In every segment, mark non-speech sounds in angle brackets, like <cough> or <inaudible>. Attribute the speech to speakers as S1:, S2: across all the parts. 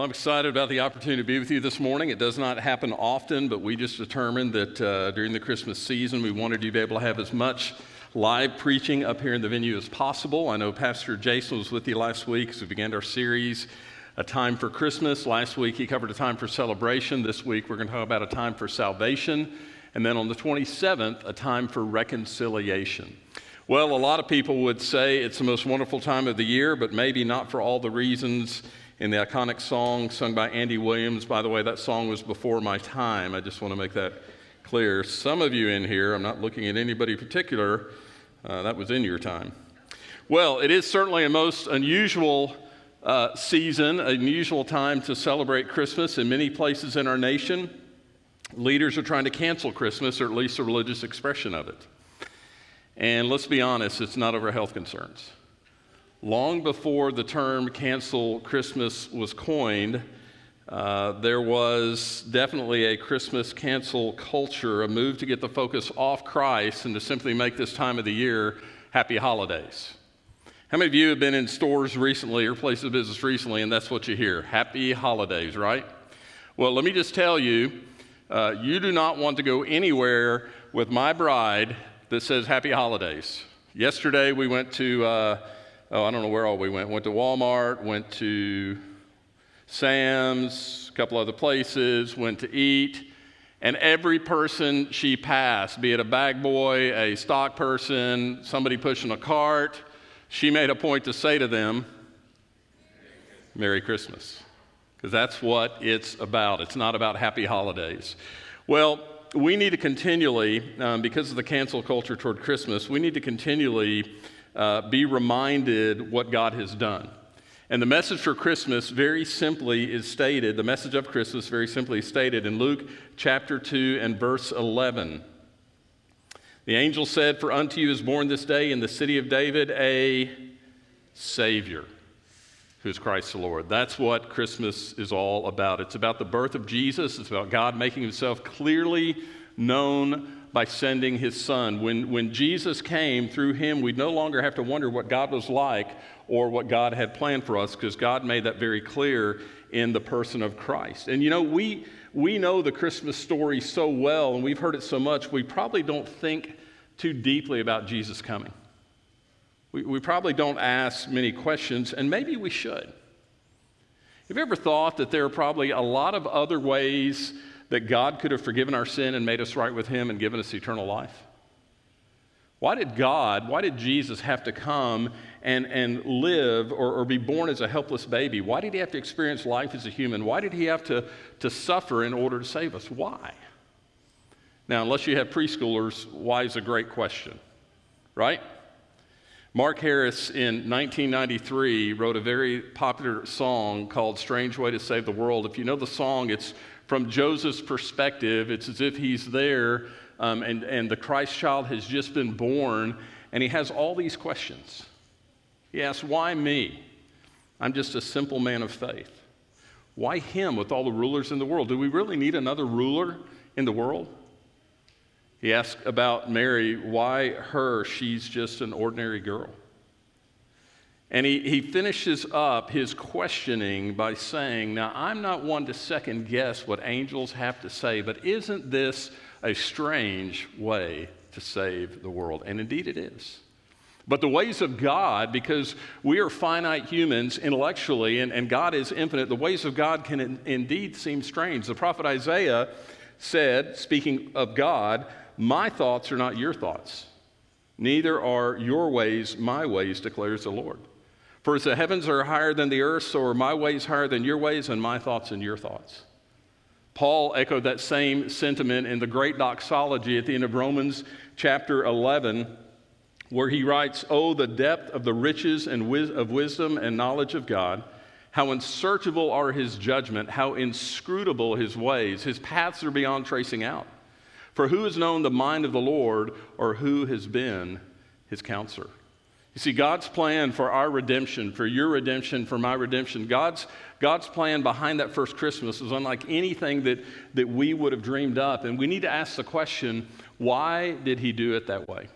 S1: Well, I'm excited about the opportunity to be with you this morning. It does not happen often, but we just determined that uh, during the Christmas season, we wanted you to be able to have as much live preaching up here in the venue as possible. I know Pastor Jason was with you last week as we began our series, A Time for Christmas. Last week, he covered a time for celebration. This week, we're going to talk about a time for salvation. And then on the 27th, a time for reconciliation. Well, a lot of people would say it's the most wonderful time of the year, but maybe not for all the reasons in the iconic song sung by Andy Williams. By the way, that song was before my time. I just want to make that clear. Some of you in here, I'm not looking at anybody particular, uh, that was in your time. Well, it is certainly a most unusual uh, season, unusual time to celebrate Christmas in many places in our nation. Leaders are trying to cancel Christmas, or at least a religious expression of it. And let's be honest, it's not over health concerns. Long before the term cancel Christmas was coined, uh, there was definitely a Christmas cancel culture, a move to get the focus off Christ and to simply make this time of the year happy holidays. How many of you have been in stores recently or places of business recently and that's what you hear? Happy holidays, right? Well, let me just tell you, uh, you do not want to go anywhere with my bride that says happy holidays. Yesterday we went to. Uh, oh, I don't know where all we went. Went to Walmart, went to Sam's, a couple other places, went to eat. And every person she passed, be it a bag boy, a stock person, somebody pushing a cart, she made a point to say to them, Merry Christmas. Because that's what it's about. It's not about happy holidays. Well, we need to continually, um, because of the cancel culture toward Christmas, we need to continually uh, be reminded what God has done. And the message for Christmas, very simply, is stated, the message of Christmas, very simply, is stated in Luke chapter 2 and verse 11. The angel said, For unto you is born this day in the city of David a Savior, who's Christ the Lord. That's what Christmas is all about. It's about the birth of Jesus, it's about God making himself clearly known by sending his son. When, when Jesus came through him, we no longer have to wonder what God was like or what God had planned for us because God made that very clear in the person of Christ. And you know, we, we know the Christmas story so well and we've heard it so much, we probably don't think too deeply about Jesus coming. We, we probably don't ask many questions, and maybe we should. Have you ever thought that there are probably a lot of other ways that God could have forgiven our sin and made us right with Him and given us eternal life? Why did God, why did Jesus have to come and, and live or, or be born as a helpless baby? Why did He have to experience life as a human? Why did He have to, to suffer in order to save us? Why? Now, unless you have preschoolers, why is a great question, right? Mark Harris in 1993 wrote a very popular song called Strange Way to Save the World. If you know the song, it's from Joseph's perspective, it's as if he's there um, and, and the Christ child has just been born, and he has all these questions. He asks, Why me? I'm just a simple man of faith. Why him with all the rulers in the world? Do we really need another ruler in the world? He asks about Mary, why her? She's just an ordinary girl. And he, he finishes up his questioning by saying, Now, I'm not one to second guess what angels have to say, but isn't this a strange way to save the world? And indeed it is. But the ways of God, because we are finite humans intellectually and, and God is infinite, the ways of God can in, indeed seem strange. The prophet Isaiah said, speaking of God, My thoughts are not your thoughts, neither are your ways my ways, declares the Lord. For as the heavens are higher than the earth, so are my ways higher than your ways, and my thoughts than your thoughts. Paul echoed that same sentiment in the great doxology at the end of Romans chapter 11, where he writes, Oh, the depth of the riches and wis- of wisdom and knowledge of God! How unsearchable are his judgment, how inscrutable his ways. His paths are beyond tracing out. For who has known the mind of the Lord, or who has been his counselor? You see, God's plan for our redemption, for your redemption, for my redemption, God's, God's plan behind that first Christmas is unlike anything that, that we would have dreamed up. And we need to ask the question why did He do it that way?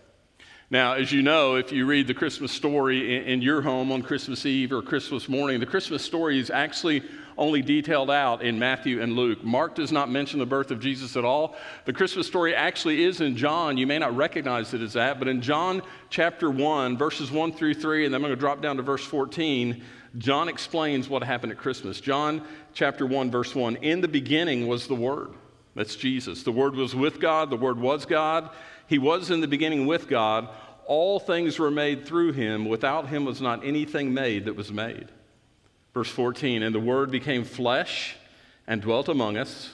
S1: Now, as you know, if you read the Christmas story in, in your home on Christmas Eve or Christmas morning, the Christmas story is actually only detailed out in Matthew and Luke. Mark does not mention the birth of Jesus at all. The Christmas story actually is in John. You may not recognize it as that, but in John chapter 1, verses 1 through 3, and then I'm going to drop down to verse 14, John explains what happened at Christmas. John chapter 1, verse 1 In the beginning was the Word. That's Jesus. The Word was with God, the Word was God. He was in the beginning with God. All things were made through him. Without him was not anything made that was made. Verse 14 And the Word became flesh and dwelt among us,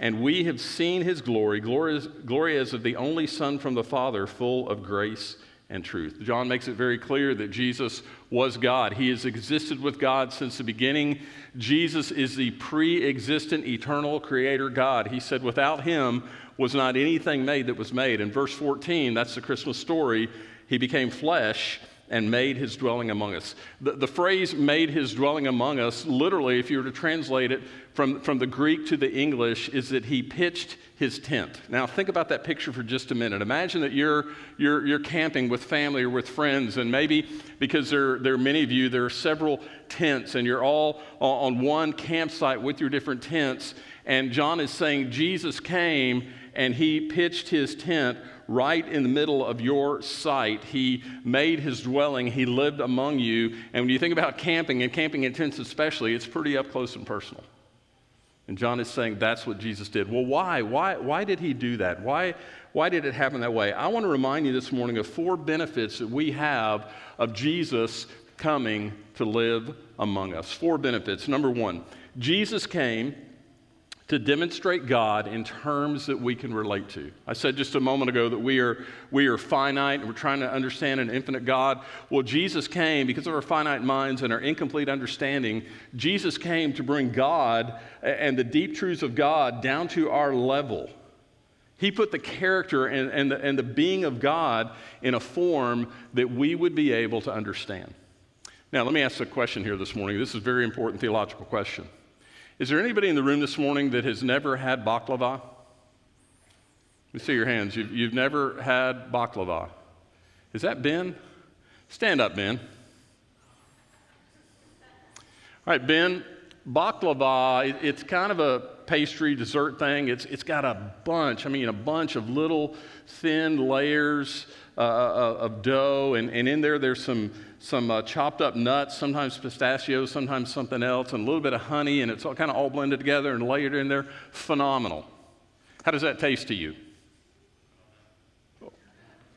S1: and we have seen his glory, glory as, glory of the only Son from the Father, full of grace and truth. John makes it very clear that Jesus was God. He has existed with God since the beginning. Jesus is the pre existent, eternal creator God. He said, Without him was not anything made that was made. In verse 14, that's the Christmas story. He became flesh and made his dwelling among us. The, the phrase made his dwelling among us, literally, if you were to translate it from, from the Greek to the English, is that he pitched his tent. Now, think about that picture for just a minute. Imagine that you're, you're, you're camping with family or with friends, and maybe because there, there are many of you, there are several tents, and you're all on one campsite with your different tents. And John is saying Jesus came and he pitched his tent right in the middle of your site. He made his dwelling, he lived among you. And when you think about camping, and camping in tents especially, it's pretty up close and personal. And John is saying that's what Jesus did. Well, why? Why, why did he do that? Why, why did it happen that way? I want to remind you this morning of four benefits that we have of Jesus coming to live among us. Four benefits. Number one, Jesus came to demonstrate God in terms that we can relate to. I said just a moment ago that we are, we are finite and we're trying to understand an infinite God. Well, Jesus came because of our finite minds and our incomplete understanding. Jesus came to bring God and the deep truths of God down to our level. He put the character and, and, the, and the being of God in a form that we would be able to understand. Now, let me ask a question here this morning. This is a very important theological question. Is there anybody in the room this morning that has never had baklava? Let me see your hands. You've, you've never had baklava. Is that Ben? Stand up, Ben. All right, Ben, baklava, it, it's kind of a pastry dessert thing. It's, it's got a bunch, I mean, a bunch of little thin layers uh, uh of dough, and, and in there there's some some uh, chopped up nuts, sometimes pistachios, sometimes something else, and a little bit of honey, and it's all kind of all blended together and layered in there. Phenomenal. How does that taste to you?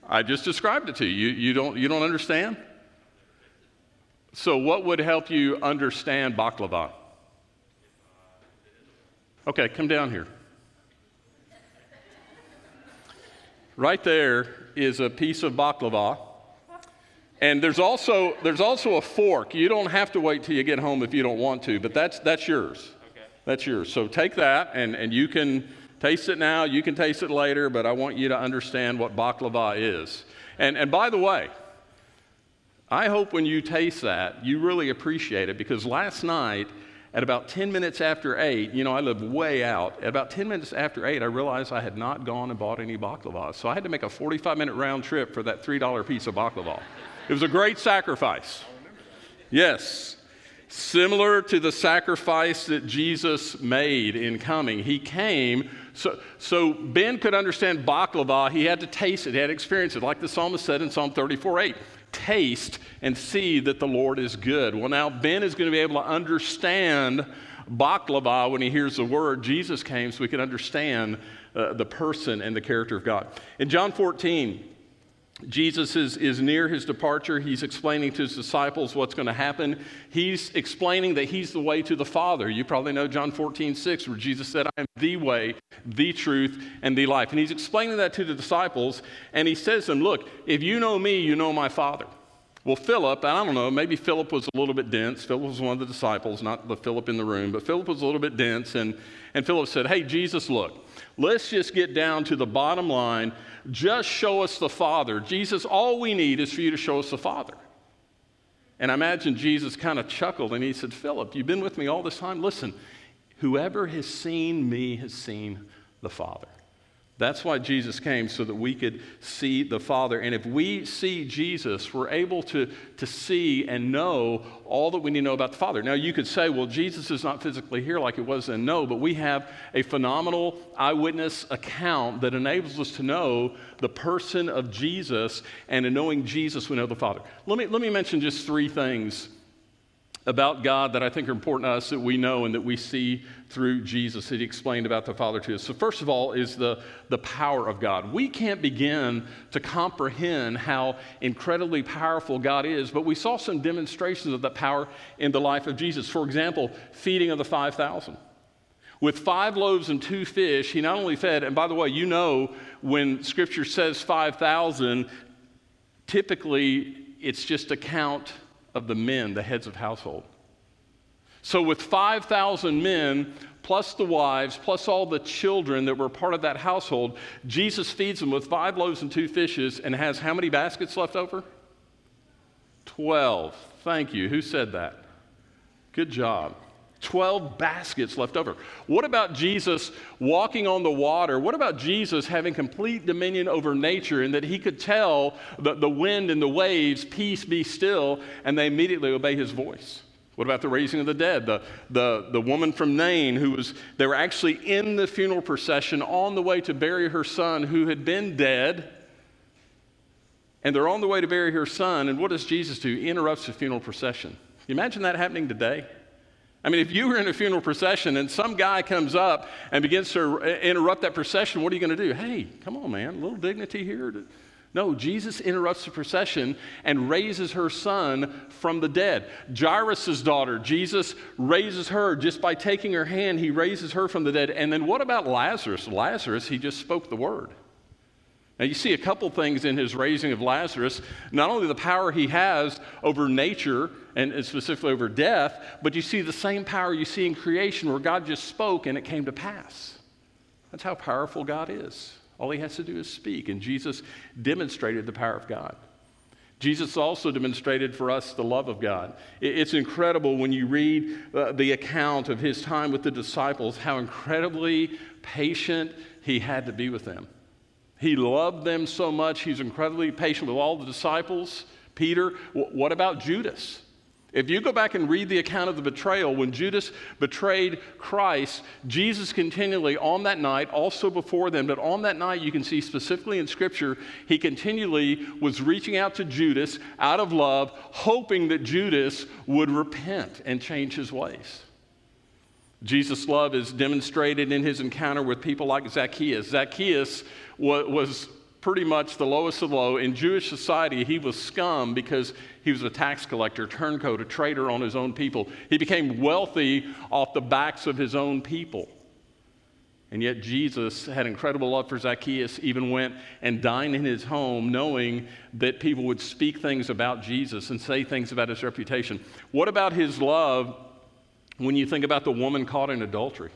S1: I just described it to you. You, you, don't, you don't understand? So, what would help you understand baklava? Okay, come down here. Right there is a piece of baklava and there's also, there's also a fork. You don't have to wait till you get home if you don't want to, but that's, that's yours. Okay. That's yours. So take that, and, and you can taste it now, you can taste it later, but I want you to understand what baklava is. And, and by the way, I hope when you taste that, you really appreciate it because last night, at about 10 minutes after 8, you know, I live way out. At about 10 minutes after 8, I realized I had not gone and bought any baklava. So I had to make a 45 minute round trip for that $3 piece of baklava. It was a great sacrifice. Yes. Similar to the sacrifice that Jesus made in coming. He came so, so Ben could understand baklava. He had to taste it, he had to experience it, like the psalmist said in Psalm 34 8. Taste and see that the Lord is good. Well, now Ben is going to be able to understand baklava when he hears the word. Jesus came so we can understand uh, the person and the character of God. In John 14, Jesus is, is near his departure. He's explaining to his disciples what's going to happen. He's explaining that he's the way to the Father. You probably know John 14, 6, where Jesus said, I am the way, the truth, and the life. And he's explaining that to the disciples, and he says to them, Look, if you know me, you know my Father. Well, Philip, I don't know, maybe Philip was a little bit dense. Philip was one of the disciples, not the Philip in the room, but Philip was a little bit dense. And, and Philip said, Hey, Jesus, look, let's just get down to the bottom line. Just show us the Father. Jesus, all we need is for you to show us the Father. And I imagine Jesus kind of chuckled and he said, Philip, you've been with me all this time. Listen, whoever has seen me has seen the Father. That's why Jesus came, so that we could see the Father. And if we see Jesus, we're able to, to see and know all that we need to know about the Father. Now, you could say, well, Jesus is not physically here like it was then. No, but we have a phenomenal eyewitness account that enables us to know the person of Jesus. And in knowing Jesus, we know the Father. Let me, let me mention just three things about God that I think are important to us that we know and that we see through Jesus that he explained about the Father to us. So, first of all, is the, the power of God. We can't begin to comprehend how incredibly powerful God is, but we saw some demonstrations of that power in the life of Jesus. For example, feeding of the 5,000. With five loaves and two fish, he not only fed, and by the way, you know when scripture says 5,000, typically it's just a count of the men, the heads of household. So, with 5,000 men, plus the wives, plus all the children that were part of that household, Jesus feeds them with five loaves and two fishes and has how many baskets left over? 12. Thank you. Who said that? Good job. 12 baskets left over. What about Jesus walking on the water? What about Jesus having complete dominion over nature and that he could tell the, the wind and the waves, peace be still, and they immediately obey his voice? What about the raising of the dead? The, the, the woman from Nain who was, they were actually in the funeral procession on the way to bury her son who had been dead. And they're on the way to bury her son. And what does Jesus do? He interrupts the funeral procession. Imagine that happening today? I mean, if you were in a funeral procession and some guy comes up and begins to interrupt that procession, what are you going to do? Hey, come on, man, a little dignity here. No, Jesus interrupts the procession and raises her son from the dead. Jairus' daughter, Jesus raises her just by taking her hand, he raises her from the dead. And then what about Lazarus? Lazarus, he just spoke the word. Now, you see a couple things in his raising of Lazarus. Not only the power he has over nature and specifically over death, but you see the same power you see in creation where God just spoke and it came to pass. That's how powerful God is. All he has to do is speak, and Jesus demonstrated the power of God. Jesus also demonstrated for us the love of God. It's incredible when you read uh, the account of his time with the disciples, how incredibly patient he had to be with them. He loved them so much, he's incredibly patient with all the disciples. Peter, what about Judas? If you go back and read the account of the betrayal, when Judas betrayed Christ, Jesus continually on that night, also before them, but on that night, you can see specifically in Scripture, he continually was reaching out to Judas out of love, hoping that Judas would repent and change his ways. Jesus' love is demonstrated in his encounter with people like Zacchaeus. Zacchaeus was pretty much the lowest of low. In Jewish society, he was scum because he was a tax collector, turncoat, a traitor on his own people. He became wealthy off the backs of his own people. And yet, Jesus had incredible love for Zacchaeus, even went and dined in his home, knowing that people would speak things about Jesus and say things about his reputation. What about his love when you think about the woman caught in adultery?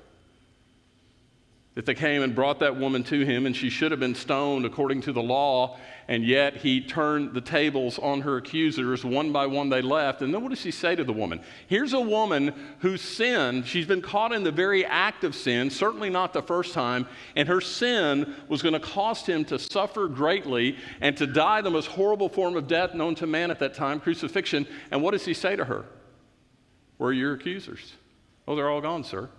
S1: that they came and brought that woman to him, and she should have been stoned according to the law, and yet he turned the tables on her accusers. One by one they left. And then what does he say to the woman? Here's a woman whose sin, she's been caught in the very act of sin, certainly not the first time, and her sin was going to cost him to suffer greatly and to die the most horrible form of death known to man at that time, crucifixion. And what does he say to her? Where are your accusers? Oh, they're all gone, sir.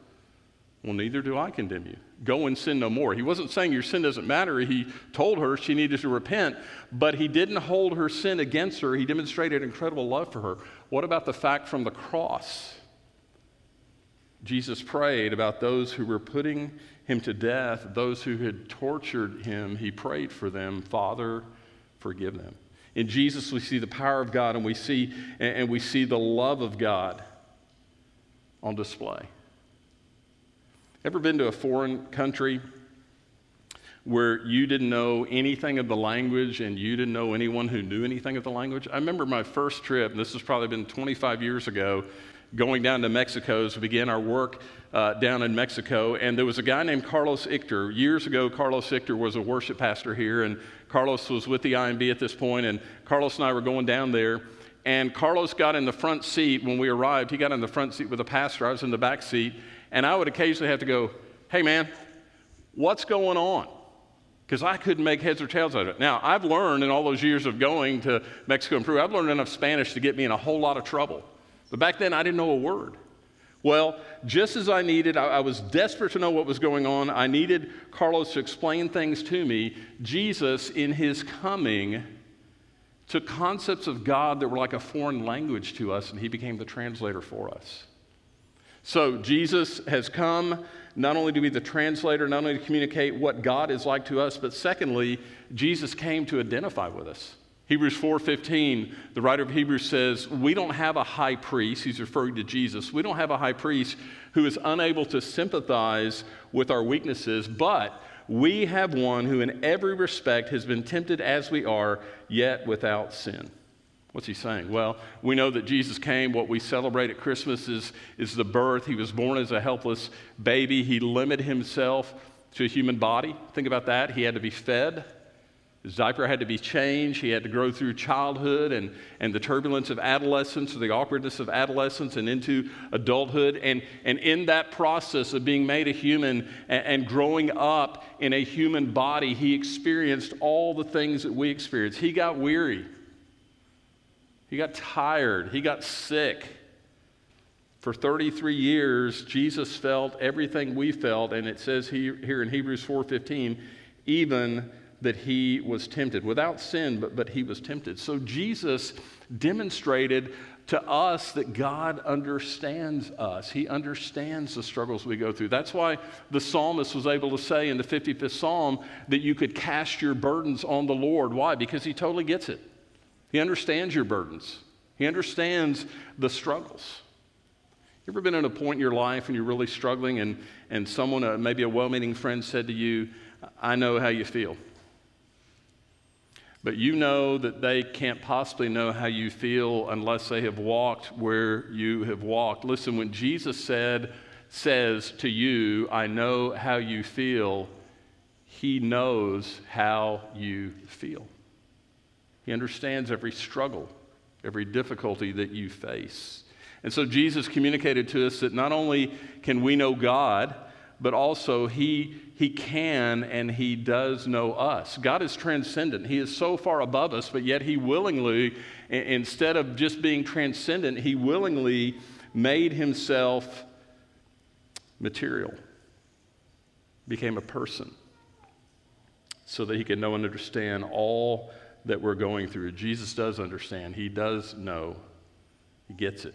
S1: Well, neither do I condemn you. Go and sin no more. He wasn't saying your sin doesn't matter. He told her she needed to repent, but he didn't hold her sin against her. He demonstrated incredible love for her. What about the fact from the cross? Jesus prayed about those who were putting him to death, those who had tortured him. He prayed for them, Father, forgive them. In Jesus, we see the power of God and we see, and we see the love of God on display. Ever been to a foreign country where you didn't know anything of the language and you didn't know anyone who knew anything of the language? I remember my first trip, this has probably been 25 years ago, going down to Mexico we began our work uh, down in Mexico. And there was a guy named Carlos Ichter. Years ago, Carlos Ichter was a worship pastor here, and Carlos was with the IMB at this point, and Carlos and I were going down there. And Carlos got in the front seat when we arrived. He got in the front seat with the pastor. I was in the back seat. And I would occasionally have to go, hey man, what's going on? because I couldn't make heads or tails out of it. Now, I've learned in all those years of going to Mexico and Peru, I've learned enough Spanish to get me in a whole lot of trouble. But back then, I didn't know a word. Well, just as I needed, I, I, was desperate to know what was going on. I needed Carlos to explain things to me. Jesus, in his coming, took concepts of God that were like a foreign language to us, and he became the translator for us. So, Jesus has come not only to be the translator, not only to communicate what God is like to us, but secondly, Jesus came to identify with us. Hebrews 4:15, the writer of Hebrews says, "We don't have a high priest, he's referring to Jesus. We don't have a high priest who is unable to sympathize with our weaknesses, but we have one who in every respect has been tempted as we are, yet without sin." What's he saying? Well, we know that Jesus came. What we celebrate at Christmas is, is the birth. He was born as a helpless baby. He limited himself to a human body. Think about that. He had to be fed. His diaper had to be changed. He had to grow through childhood and, and the turbulence of adolescence, the awkwardness of adolescence, and into adulthood. And, and in that process of being made a human and, and growing up in a human body, he experienced all the things that we experience. He got weary. He got tired. He got sick. For 33 years, Jesus felt everything we felt, and it says here in Hebrews 4:15, even that he was tempted without sin, but, but he was tempted. So Jesus demonstrated to us that God understands us. He understands the struggles we go through. That's why the psalmist was able to say in the 55th Psalm that you could cast your burdens on the Lord. Why? Because he totally gets it. He understands your burdens, He understands the struggles. You ever been at a point in your life and you're really struggling, and, and someone, uh, maybe a well meaning friend, said to you, I know how you feel. But you know that they can't possibly know how you feel unless they have walked where you have walked. Listen, when Jesus said, says to you, I know how you feel, he knows how you feel. He understands every struggle, every difficulty that you face. And so Jesus communicated to us that not only can we know God, but also he, he can and He does know us. God is transcendent. He is so far above us, but yet He willingly, instead of just being transcendent, He willingly made Himself material, became a person, so that He could know and understand all that we're going through. Jesus does understand, He does know, He gets it.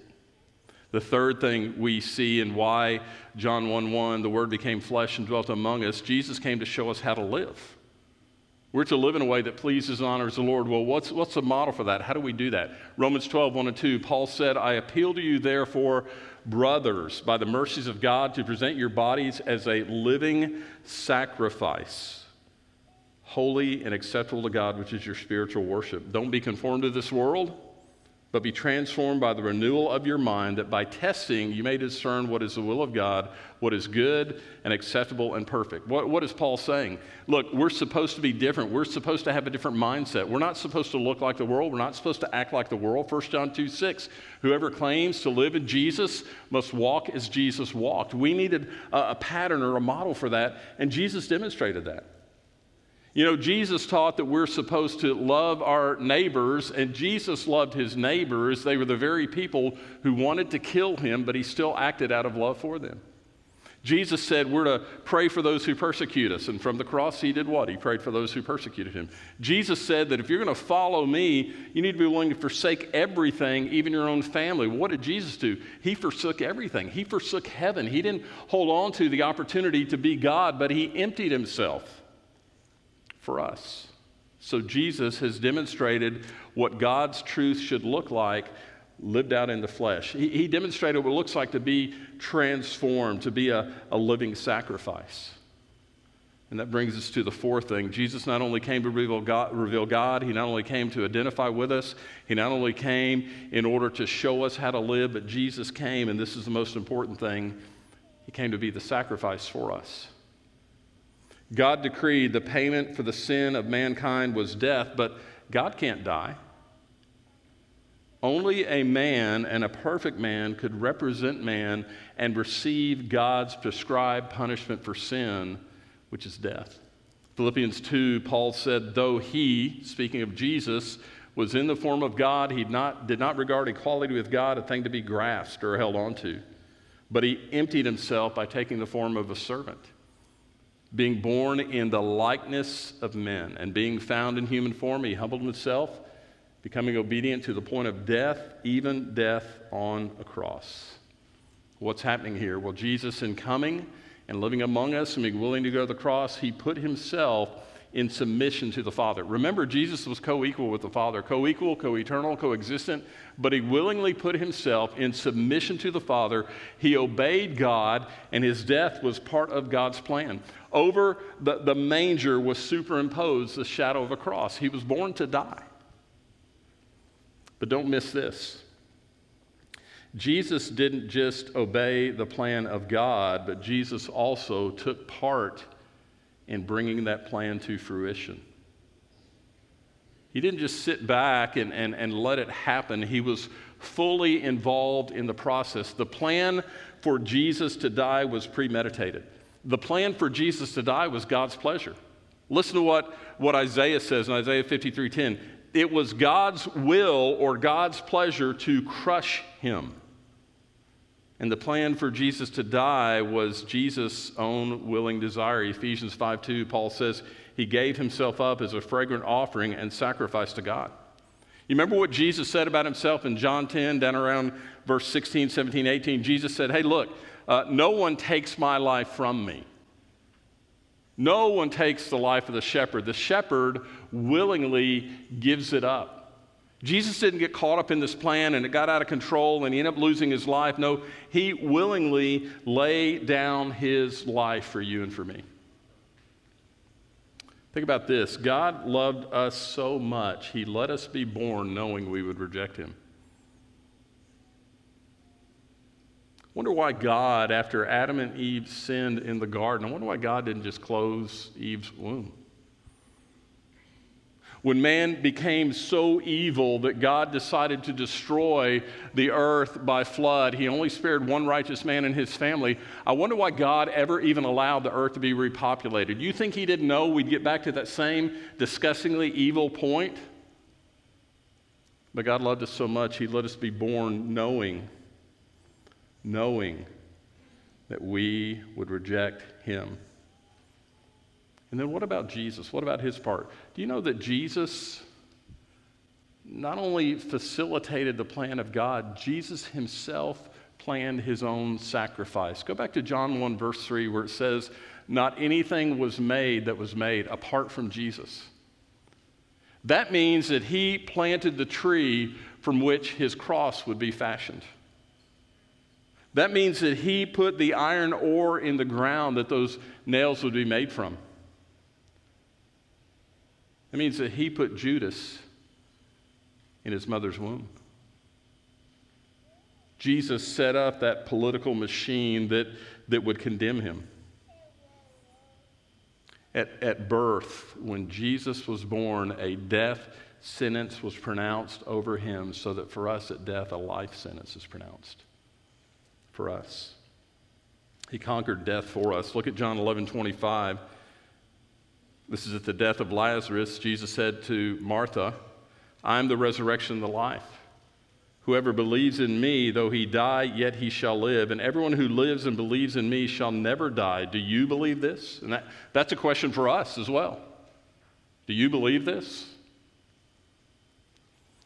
S1: The third thing we see and why John 1 1, the Word became flesh and dwelt among us, Jesus came to show us how to live. We're to live in a way that pleases and honors the Lord. Well, what's, what's the model for that? How do we do that? Romans 12, 1 and 2, Paul said, I appeal to you, therefore, brothers, by the mercies of God, to present your bodies as a living sacrifice holy and acceptable to God, which is your spiritual worship. Don't be conformed to this world, but be transformed by the renewal of your mind, that by testing you may discern what is the will of God, what is good and acceptable and perfect. What, what is Paul saying? Look, we're supposed to be different. We're supposed to have a different mindset. We're not supposed to look like the world. We're not supposed to act like the world. 1 John 2 6. Whoever claims to live in Jesus must walk as Jesus walked. We needed a, a pattern or a model for that, and Jesus demonstrated that. You know, Jesus taught that we're supposed to love our neighbors, and Jesus loved his neighbors. They were the very people who wanted to kill him, but he still acted out of love for them. Jesus said we're to pray for those who persecute us. And from the cross, he did what? He prayed for those who persecuted him. Jesus said that if you're going to follow me, you need to be willing to forsake everything, even your own family. What did Jesus do? He forsook everything. He forsook heaven. He didn't hold on to the opportunity to be God, but he emptied himself for us. So Jesus has demonstrated what God's truth should look like lived out in the flesh. He, he demonstrated what it looks like to be transformed, to be a, a living sacrifice. And that brings us to the fourth thing. Jesus not only came to reveal God, reveal God, He not only came to identify with us, He not only came in order to show us how to live, but Jesus came, and this is the most important thing, He came to be the sacrifice for us. God decreed the payment for the sin of mankind was death, but God can't die. Only a man and a perfect man could represent man and receive God's prescribed punishment for sin, which is death. Philippians 2, Paul said, though he, speaking of Jesus, was in the form of God, he not, did not regard equality with God a thing to be grasped or held onto, but he emptied himself by taking the form of a servant, being born in the likeness of men, and being found in human form, he humbled himself, becoming obedient to the point of death, even death on a cross. What's happening here? Well, Jesus, in coming and living among us and being willing to go to the cross, he put himself in submission to the Father. Remember, Jesus was co equal with the Father, co equal, co eternal, co-existent, but he willingly put himself in submission to the Father. He obeyed God, and his death was part of God's plan. Over the, the manger was superimposed the shadow of a cross. He was born to die. But don't miss this. Jesus didn't just obey the plan of God, but Jesus also took part in bringing that plan to fruition. He didn't just sit back and, and, and let it happen, he was fully involved in the process. The plan for Jesus to die was premeditated. The plan for Jesus to die was God's pleasure. Listen to what, what Isaiah says in Isaiah 53:10. It was God's will or God's pleasure to crush him. And the plan for Jesus to die was Jesus' own willing desire. Ephesians 5 2, Paul says, He gave Himself up as a fragrant offering and sacrifice to God. You remember what Jesus said about Himself in John 10, down around verse 16, 17, 18? Jesus said, Hey, look, uh, no one takes my life from me. No one takes the life of the shepherd. The shepherd willingly gives it up. Jesus didn't get caught up in this plan and it got out of control and he ended up losing his life. No, he willingly laid down his life for you and for me. Think about this God loved us so much, he let us be born knowing we would reject him. Wonder why God, after Adam and Eve sinned in the garden, I wonder why God didn't just close Eve's womb when man became so evil that God decided to destroy the earth by flood, he only spared one righteous man and his family. I wonder why God ever even allowed the earth to be repopulated. You think he didn't know we'd get back to that same disgustingly evil point? But God loved us so much, he let us be born knowing, knowing that we would reject him. And then what about Jesus? What about his part? Do you know that Jesus not only facilitated the plan of God, Jesus himself planned his own sacrifice. Go back to John 1, verse 3, where it says, Not anything was made that was made apart from Jesus. That means that he planted the tree from which his cross would be fashioned. That means that he put the iron ore in the ground that those nails would be made from. It means that he put Judas in his mother's womb. Jesus set up that political machine that, that would condemn him. At, at birth, when Jesus was born, a death sentence was pronounced over him, so that for us at death, a life sentence is pronounced for us. He conquered death for us. Look at John 11 25. This is at the death of Lazarus. Jesus said to Martha, I am the resurrection and the life. Whoever believes in me, though he die, yet he shall live. And everyone who lives and believes in me shall never die. Do you believe this? And that, that's a question for us as well. Do you believe this?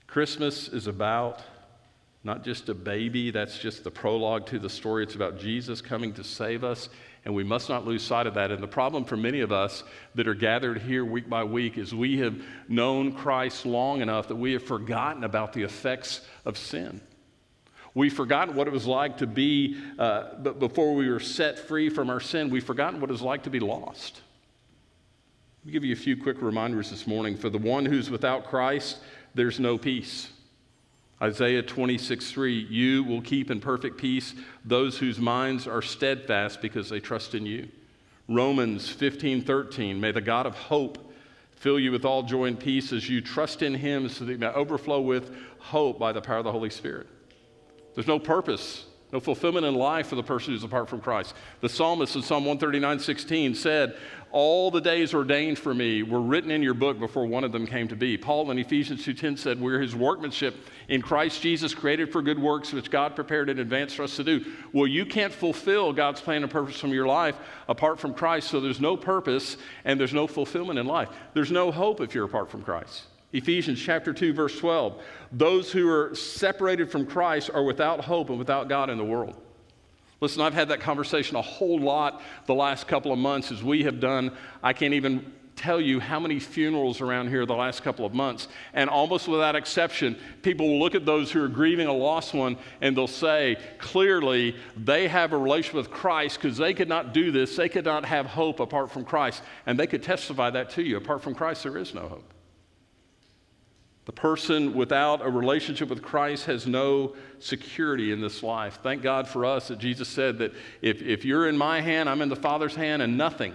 S1: Christmas is about not just a baby, that's just the prologue to the story. It's about Jesus coming to save us, and we must not lose sight of that. And the problem for many of us that are gathered here week by week is we have known Christ long enough that we have forgotten about the effects of sin. We've forgotten what it was like to be, uh, before we were set free from our sin, we've forgotten what it was like to be lost. Let me give you a few quick reminders this morning. For the one who's without Christ, there's no peace. Isaiah 26, 3, you will keep in perfect peace those whose minds are steadfast because they trust in you. Romans 15, 13, may the God of hope fill you with all joy and peace as you trust in him so that you may overflow with hope by the power of the Holy Spirit. There's no purpose No fulfillment in life for the person who's apart from Christ. The psalmist in Psalm 139 16 said, All the days ordained for me were written in your book before one of them came to be. Paul in Ephesians 2.10 said, We're his workmanship in Christ Jesus, created for good works which God prepared in advance for us to do. Well, you can't fulfill God's plan and purpose from your life apart from Christ, so there's no purpose and there's no fulfillment in life. There's no hope if you're apart from Christ. Ephesians chapter 2 verse 12. Those who are separated from Christ are without hope and without God in the world. Listen, I've had that conversation a whole lot the last couple of months as we have done. I can't even tell you how many funerals around here the last couple of months. And almost without exception, people will look at those who are grieving a lost one and they'll say, clearly, they have a relationship with Christ because they could not do this. They could not have hope apart from Christ. And they could testify that to you. Apart from Christ, there is no hope. The person without a relationship with Christ has no security in this life. Thank God for us that Jesus said that if, if you're in my hand, I'm in the Father's hand, and nothing,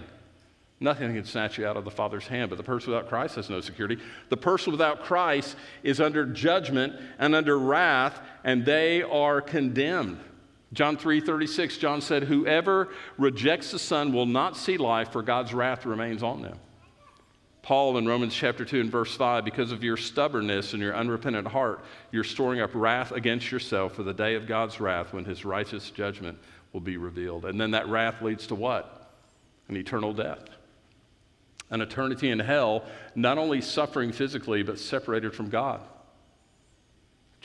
S1: nothing can snatch you out of the Father's hand. But the person without Christ has no security. The person without Christ is under judgment and under wrath, and they are condemned. John 3:36, John said, Whoever rejects the Son will not see life, for God's wrath remains on them. Paul in Romans chapter 2 and verse 5, because of your stubbornness and your unrepentant heart, you're storing up wrath against yourself for the day of God's wrath when his righteous judgment will be revealed. And then that wrath leads to what? An eternal death. An eternity in hell, not only suffering physically, but separated from God.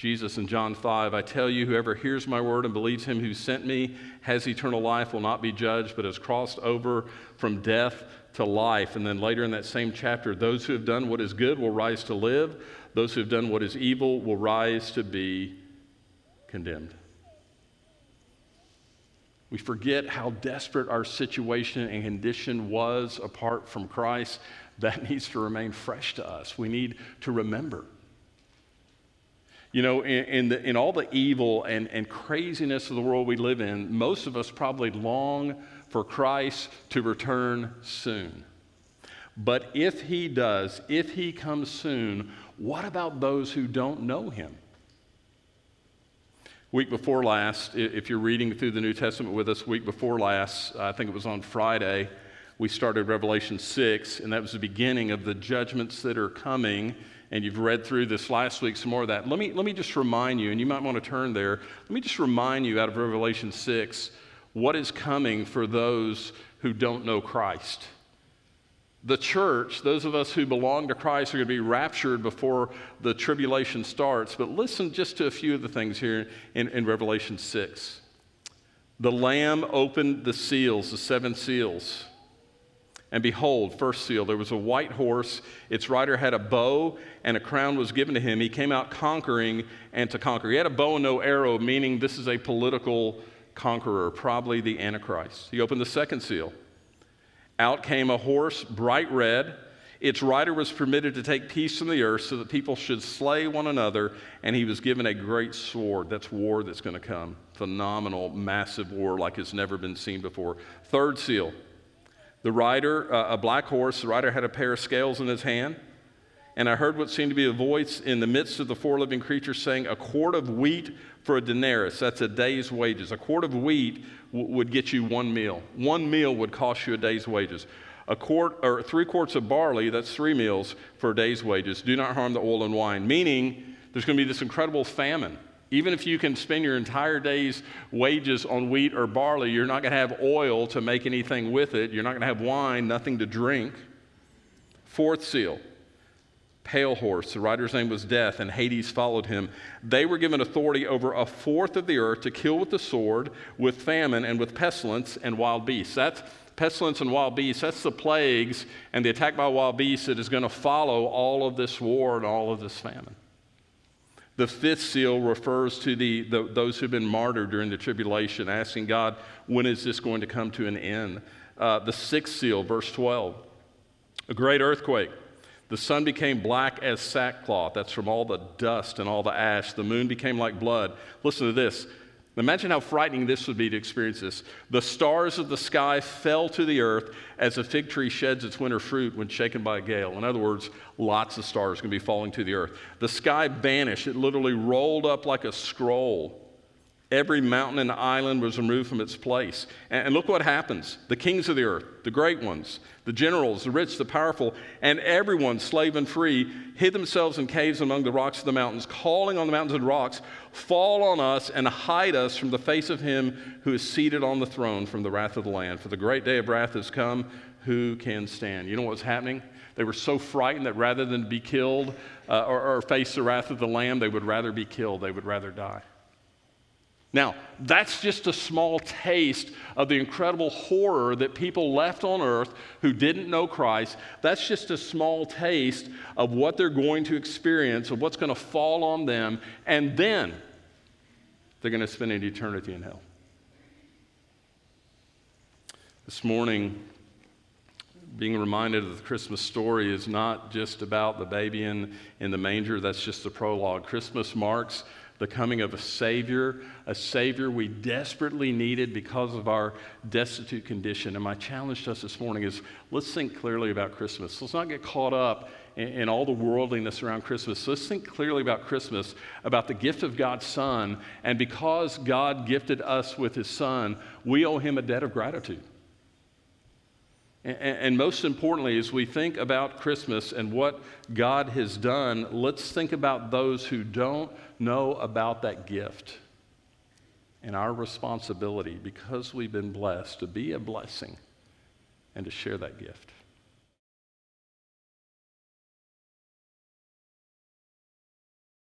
S1: Jesus in John 5, I tell you, whoever hears my word and believes him who sent me has eternal life, will not be judged, but has crossed over from death to life. And then later in that same chapter, those who have done what is good will rise to live, those who have done what is evil will rise to be condemned. We forget how desperate our situation and condition was apart from Christ. That <laughs> needs to remain fresh to us. We need to remember. You know, in, in, the, in all the evil and, and craziness of the world we live in, most of us probably long for Christ to return soon. But if he does, if he comes soon, what about those who don't know him? Week before last, if you're reading through the New Testament with us, week before last, I think it was on Friday, we started Revelation 6, and that was the beginning of the judgments that are coming. And you've read through this last week some more of that. Let me, let me just remind you, and you might want to turn there. Let me just remind you out of Revelation 6 what is coming for those who don't know Christ. The church, those of us who belong to Christ, are going to be raptured before the tribulation starts. But listen just to a few of the things here in, in Revelation 6. The Lamb opened the seals, the seven seals. And behold, first seal, there was a white horse. Its rider had a bow, and a crown was given to him. He came out conquering and to conquer. He had a bow and no arrow, meaning this is a political conqueror, probably the Antichrist. He opened the second seal. Out came a horse, bright red. Its rider was permitted to take peace from the earth so that people should slay one another, and he was given a great sword. That's war that's going to come. Phenomenal, massive war like has never been seen before. Third seal. The rider, uh, a black horse, the rider had a pair of scales in his hand. And I heard what seemed to be a voice in the midst of the four living creatures saying, A quart of wheat for a denarius. That's a day's wages. A quart of wheat w- would get you one meal. One meal would cost you a day's wages. A quart or three quarts of barley, that's three meals for a day's wages. Do not harm the oil and wine. Meaning, there's going to be this incredible famine. Even if you can spend your entire day's wages on wheat or barley, you're not going to have oil to make anything with it. You're not going to have wine, nothing to drink. Fourth seal pale horse. The rider's name was Death, and Hades followed him. They were given authority over a fourth of the earth to kill with the sword, with famine, and with pestilence and wild beasts. That's pestilence and wild beasts. That's the plagues and the attack by wild beasts that is going to follow all of this war and all of this famine. The fifth seal refers to the, the, those who've been martyred during the tribulation, asking God, when is this going to come to an end? Uh, the sixth seal, verse 12, a great earthquake. The sun became black as sackcloth. That's from all the dust and all the ash. The moon became like blood. Listen to this. Imagine how frightening this would be to experience this. The stars of the sky fell to the earth as a fig tree sheds its winter fruit when shaken by a gale. In other words, lots of stars going to be falling to the earth. The sky vanished. It literally rolled up like a scroll. Every mountain and island was removed from its place. And look what happens the kings of the earth, the great ones, the generals, the rich, the powerful, and everyone, slave and free, hid themselves in caves among the rocks of the mountains, calling on the mountains and rocks, Fall on us and hide us from the face of him who is seated on the throne from the wrath of the Lamb. For the great day of wrath has come. Who can stand? You know what's happening? They were so frightened that rather than be killed uh, or, or face the wrath of the Lamb, they would rather be killed. They would rather die. Now, that's just a small taste of the incredible horror that people left on earth who didn't know Christ. That's just a small taste of what they're going to experience, of what's going to fall on them, and then they're going to spend an eternity in hell. This morning, being reminded of the Christmas story is not just about the baby in, in the manger, that's just the prologue. Christmas marks the coming of a Savior, a Savior we desperately needed because of our destitute condition. And my challenge to us this morning is let's think clearly about Christmas. Let's not get caught up in, in all the worldliness around Christmas. Let's think clearly about Christmas, about the gift of God's Son. And because God gifted us with His Son, we owe Him a debt of gratitude. And most importantly, as we think about Christmas and what God has done, let's think about those who don't know about that gift and our responsibility because we've been blessed to be a blessing and to share that gift.